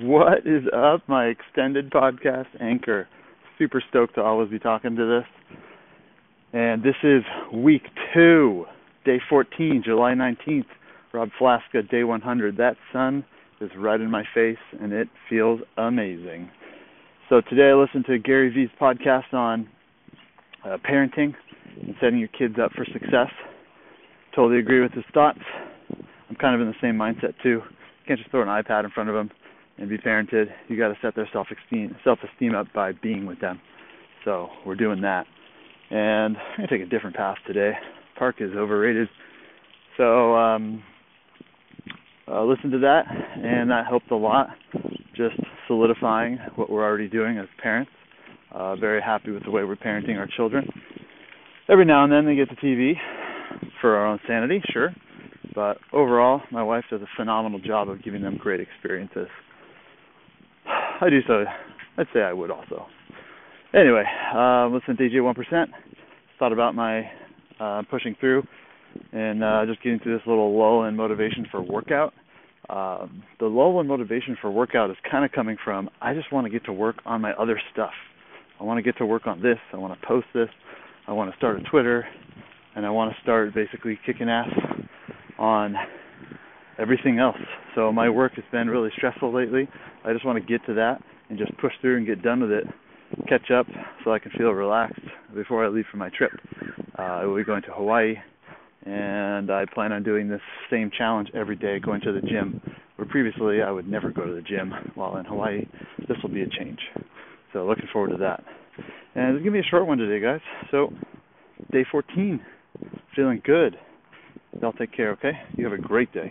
What is up, my extended podcast anchor? Super stoked to always be talking to this. And this is week two, day 14, July 19th. Rob Flaska, day 100. That sun is right in my face, and it feels amazing. So today I listened to Gary Vee's podcast on uh, parenting and setting your kids up for success. Totally agree with his thoughts. I'm kind of in the same mindset too. You can't just throw an iPad in front of them and be parented. You got to set their self esteem self esteem up by being with them. So we're doing that. And I'm gonna take a different path today. Park is overrated. So um, uh, listen to that, and that helped a lot. Just solidifying what we're already doing as parents. Uh, very happy with the way we're parenting our children. Every now and then they get the TV for our own sanity, sure. But overall, my wife does a phenomenal job of giving them great experiences. I do so. I'd say I would also. Anyway, uh, listen to DJ 1%. Thought about my uh, pushing through and uh, just getting through this little lull in motivation for workout. Um, the lull in motivation for workout is kind of coming from I just want to get to work on my other stuff. I want to get to work on this. I want to post this. I want to start a Twitter, and I want to start basically kicking ass on everything else. So my work has been really stressful lately. I just want to get to that and just push through and get done with it, catch up so I can feel relaxed before I leave for my trip. Uh, I will be going to Hawaii, and I plan on doing this same challenge every day, going to the gym. Where previously I would never go to the gym while in Hawaii. This will be a change. So looking forward to that. And it's gonna be a short one today, guys. So day 14, feeling good. Y'all take care, okay? You have a great day.